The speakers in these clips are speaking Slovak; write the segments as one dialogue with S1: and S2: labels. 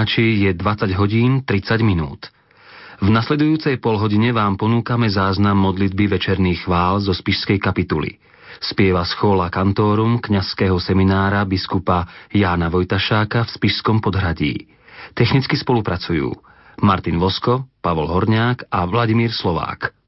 S1: poslucháči, je 20 hodín 30 minút. V nasledujúcej polhodine vám ponúkame záznam modlitby večerných chvál zo spišskej kapituly. Spieva schola kantórum kňazského seminára biskupa Jána Vojtašáka v Spišskom podhradí. Technicky spolupracujú Martin Vosko, Pavol Horňák a Vladimír Slovák.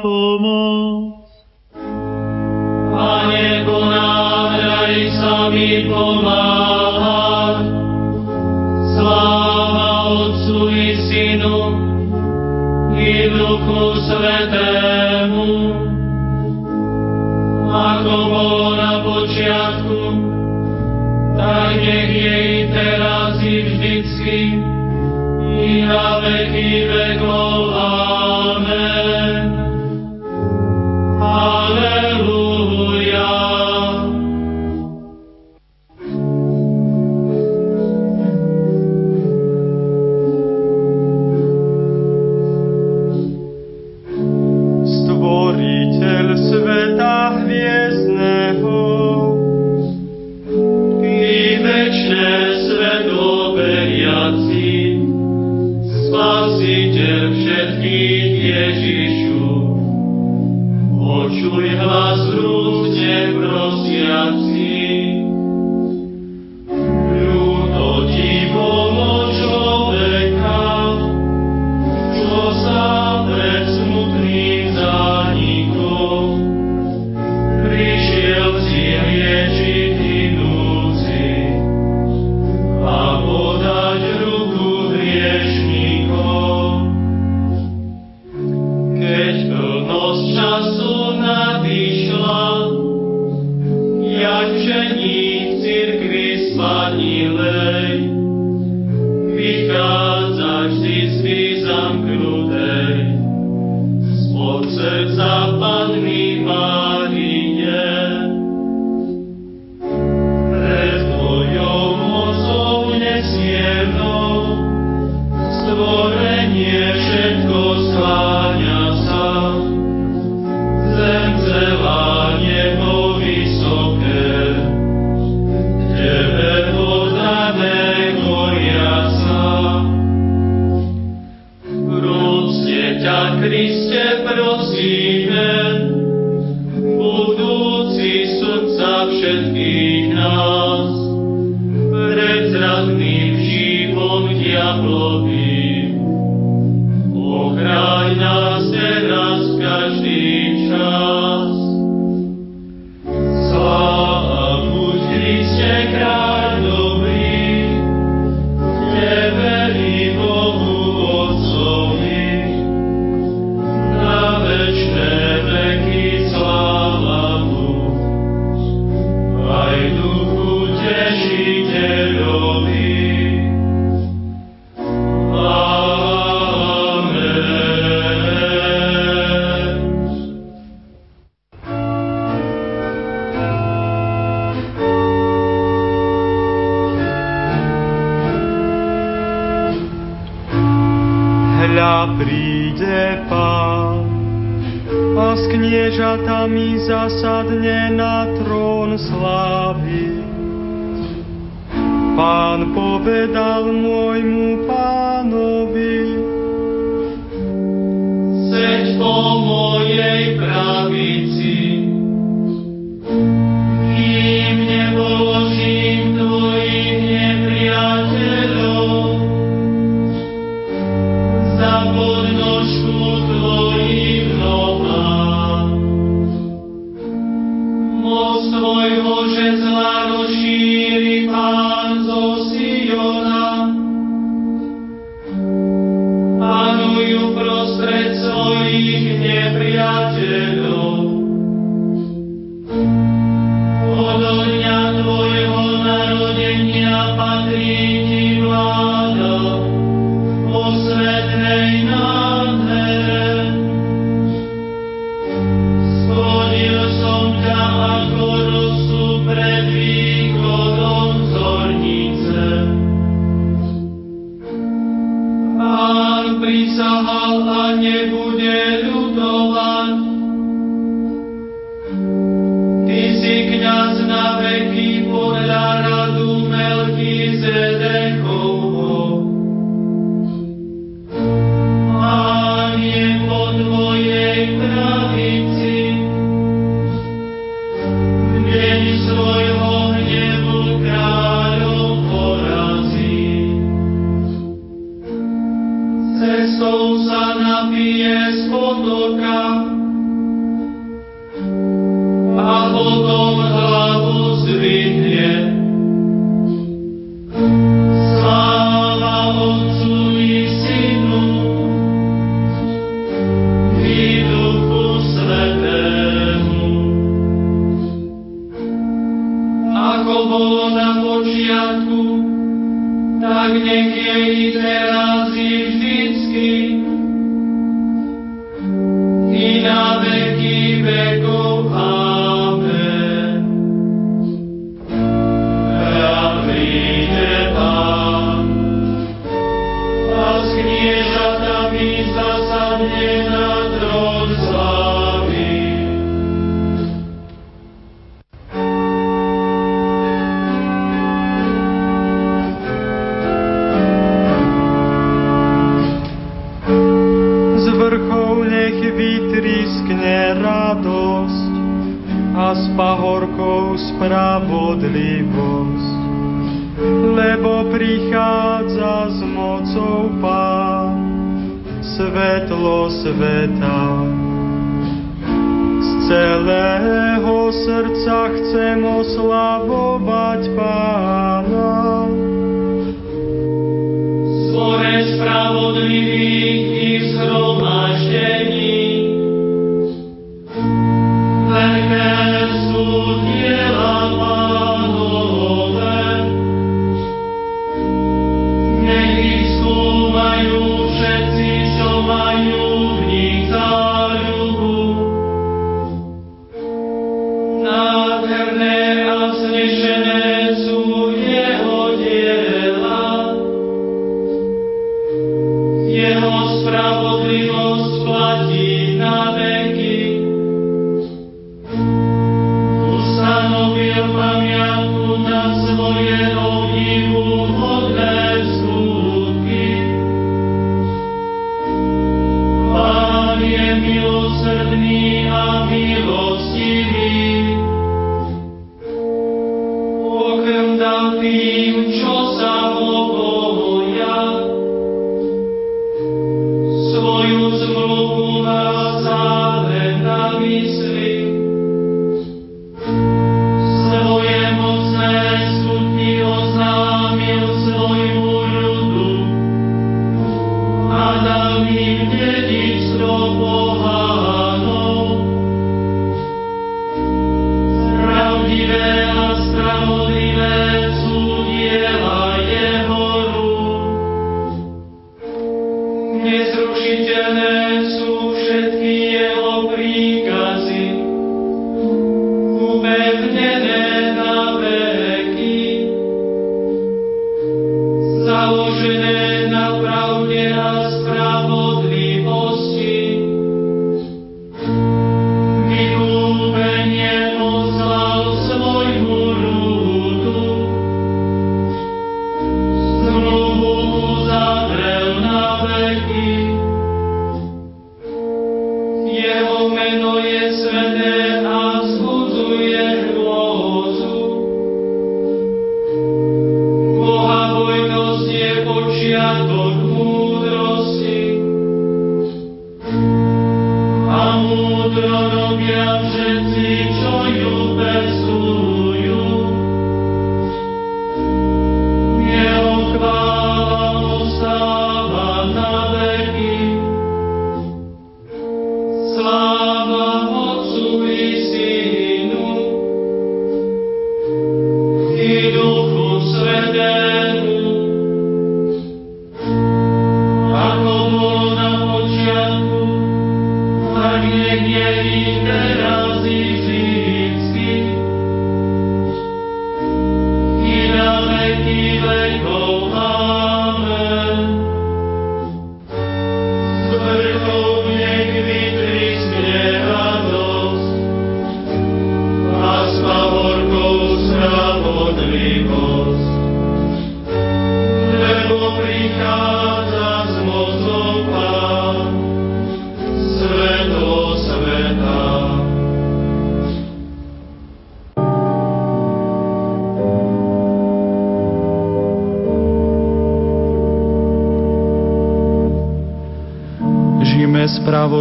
S2: Pomoc.
S3: Pane, ponávľaj sa mi pomáhať. Sláva Otcu i Synu i Duchu Svetému, ako bolo na počiatku,
S4: zásadne
S3: Amen.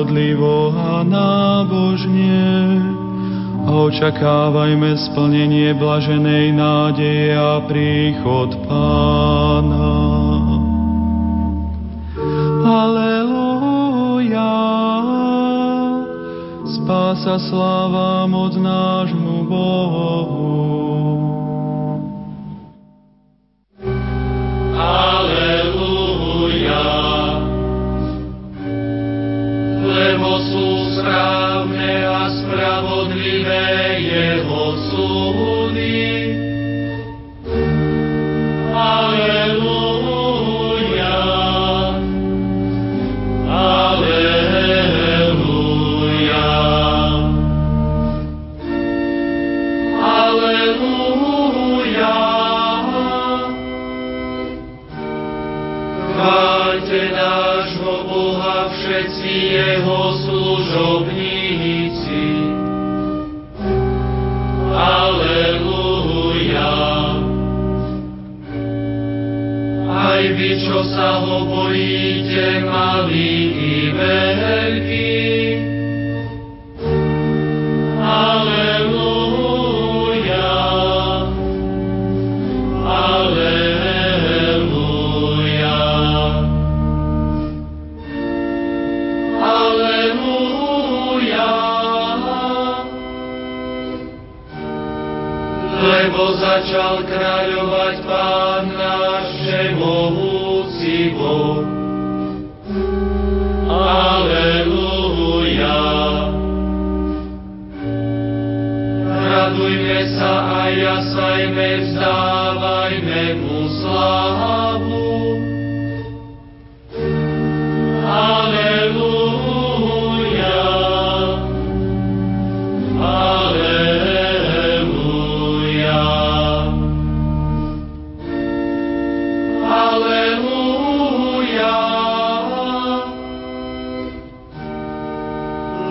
S5: Spravodlivo a nábožne a očakávajme splnenie blaženej nádeje a príchod Pána. Aleluja, spása sláva moc nášmu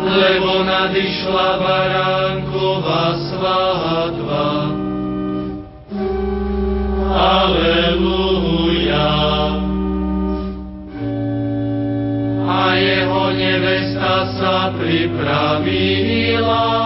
S3: lebo nadišla baránková svadba. Aleluja. A jeho nevesta sa pripravila.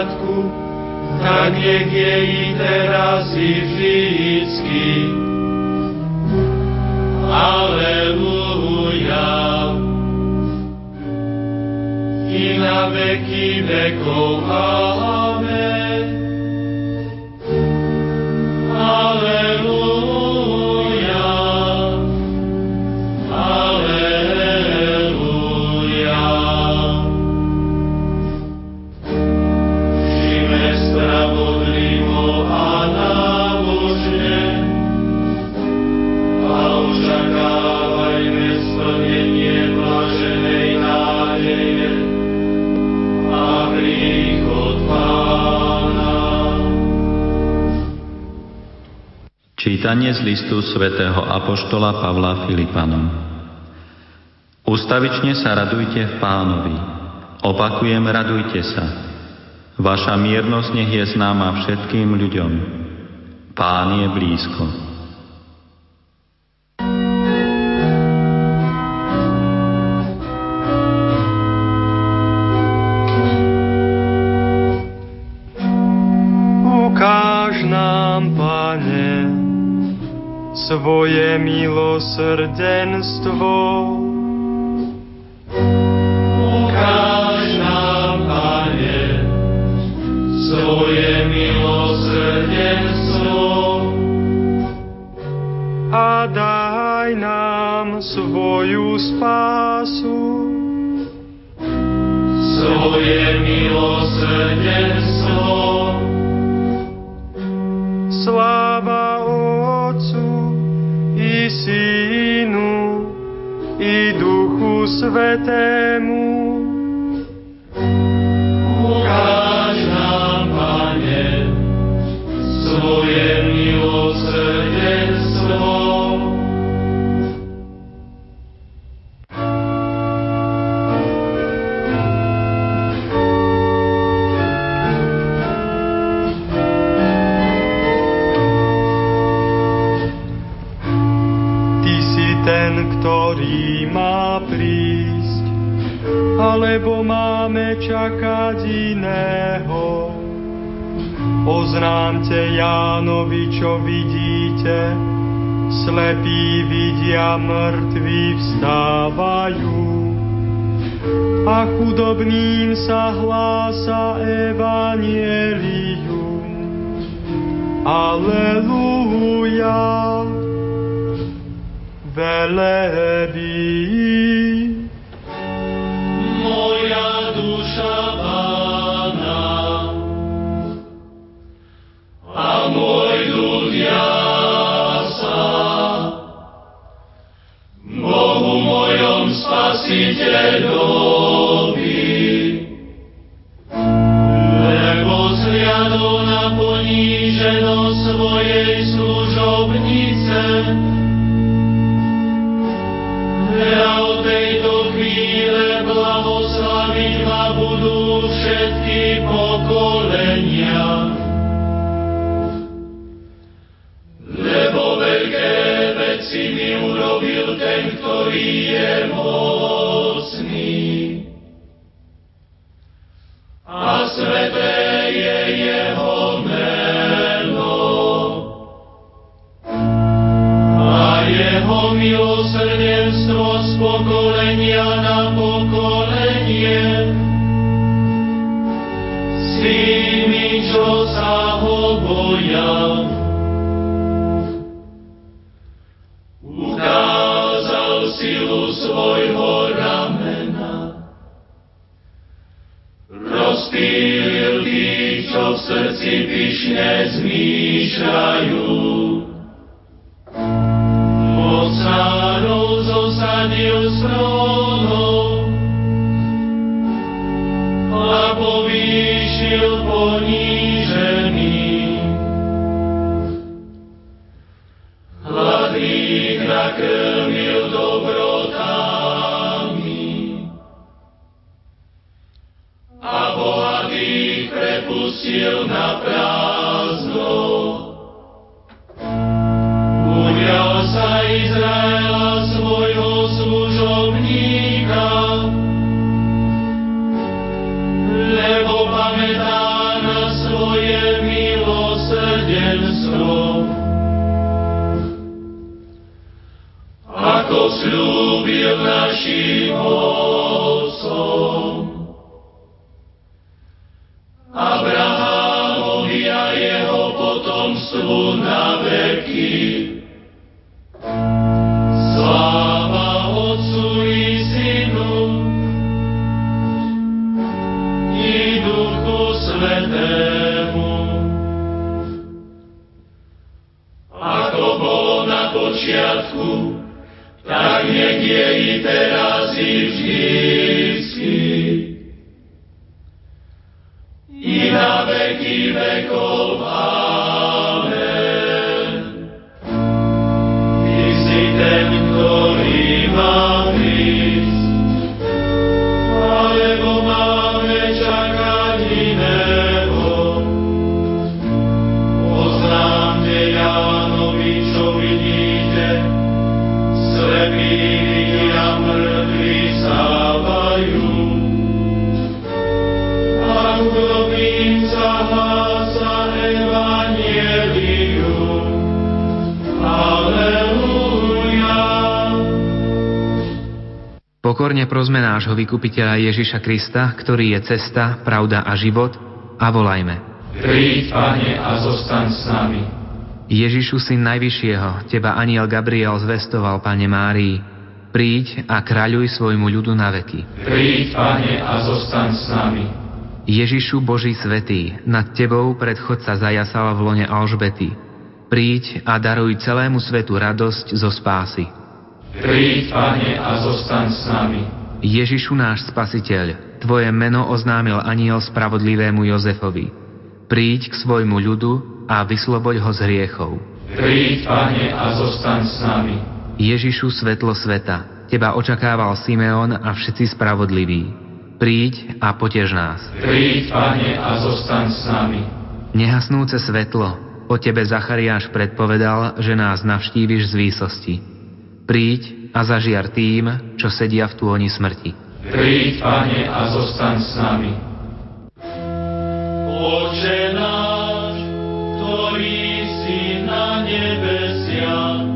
S3: majetku, tak nech je i teraz i vždycky. Aleluja. I na veky vekov. Aleluja.
S6: Čítanie z listu svätého Apoštola Pavla Filipanom Ustavične sa radujte v pánovi. Opakujem, radujte sa. Vaša miernosť nech je známa všetkým ľuďom. Pán je blízko.
S4: svoje milosrdenstvo.
S3: Ukáž nám, Pane, svoje milosrdenstvo.
S4: A daj nám svoju spásu.
S3: Svoje milosrdenstvo.
S4: Synu i Duchu Svetému, lebo máme čakať iného. Oznámte Jánovi, čo vidíte, slepí vidia, mŕtvi vstávajú. A chudobným sa hlása evanielium. Aleluja, velebí.
S3: spasiteľovi. Lebo zliadol na poníženo svojej služobnice, hľa o tejto chvíle blahoslaviť Daniel. Tobom sú na veky.
S7: Pokorne prosme nášho vykupiteľa Ježiša Krista, ktorý je cesta, pravda a život, a volajme.
S8: Príď, Pane, a zostaň s nami.
S7: Ježišu, Syn Najvyššieho, teba aniel Gabriel zvestoval, Pane Márii. Príď a kráľuj svojmu ľudu na veky.
S8: Príď, Pane, a zostaň s nami.
S7: Ježišu Boží Svetý, nad tebou predchodca zajasala v lone Alžbety. Príď a daruj celému svetu radosť zo spásy.
S8: Príď, Pane, a zostaň s nami.
S7: Ježišu náš Spasiteľ, Tvoje meno oznámil aniel spravodlivému Jozefovi. Príď k svojmu ľudu a vysloboď ho z hriechov.
S8: Príď, Pane, a zostaň s nami.
S7: Ježišu svetlo sveta, Teba očakával Simeon a všetci spravodliví. Príď a potež nás.
S8: Príď, Pane, a zostaň s nami.
S7: Nehasnúce svetlo, o Tebe Zachariáš predpovedal, že nás navštíviš z výsosti. Príď a zažiar tým, čo sedia v túoni smrti.
S8: Príď, Pane, a zostaň s nami.
S3: Oče náš, ktorý si na nebesiach,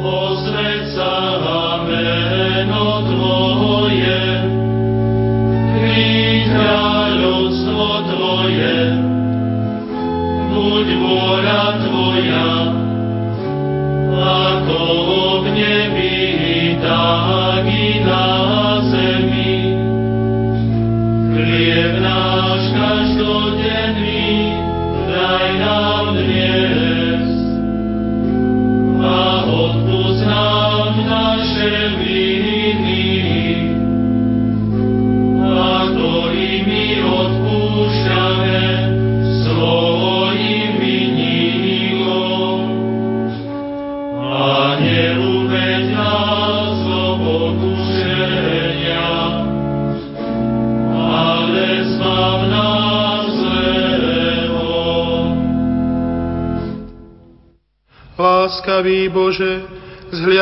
S3: posved sa meno Tvoje, príď kráľovstvo Tvoje, buď vôľa Tvoja, ako v nebi, tak i na zemi. Chlieb náš každodenný daj nám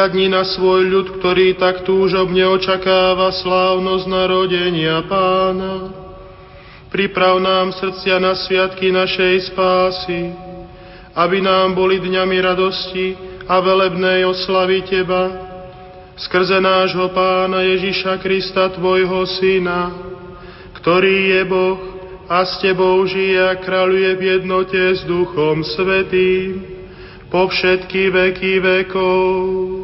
S9: zhliadni na svoj ľud, ktorý tak túžobne očakáva slávnosť narodenia Pána. Priprav nám srdcia na sviatky našej spásy, aby nám boli dňami radosti a velebnej oslavy Teba, skrze nášho Pána Ježiša Krista, Tvojho Syna, ktorý je Boh a s Tebou žije a kráľuje v jednote s Duchom Svetým, po všetky veky vekov.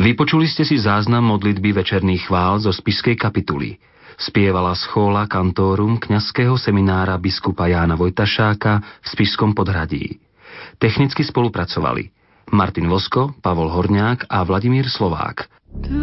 S1: Vypočuli ste si záznam modlitby večerných chvál zo spiskej kapituly. Spievala schola kantórum kňazského seminára biskupa Jána Vojtašáka v Spišskom podhradí. Technicky spolupracovali Martin Vosko, Pavol Horňák a Vladimír Slovák.
S10: Tu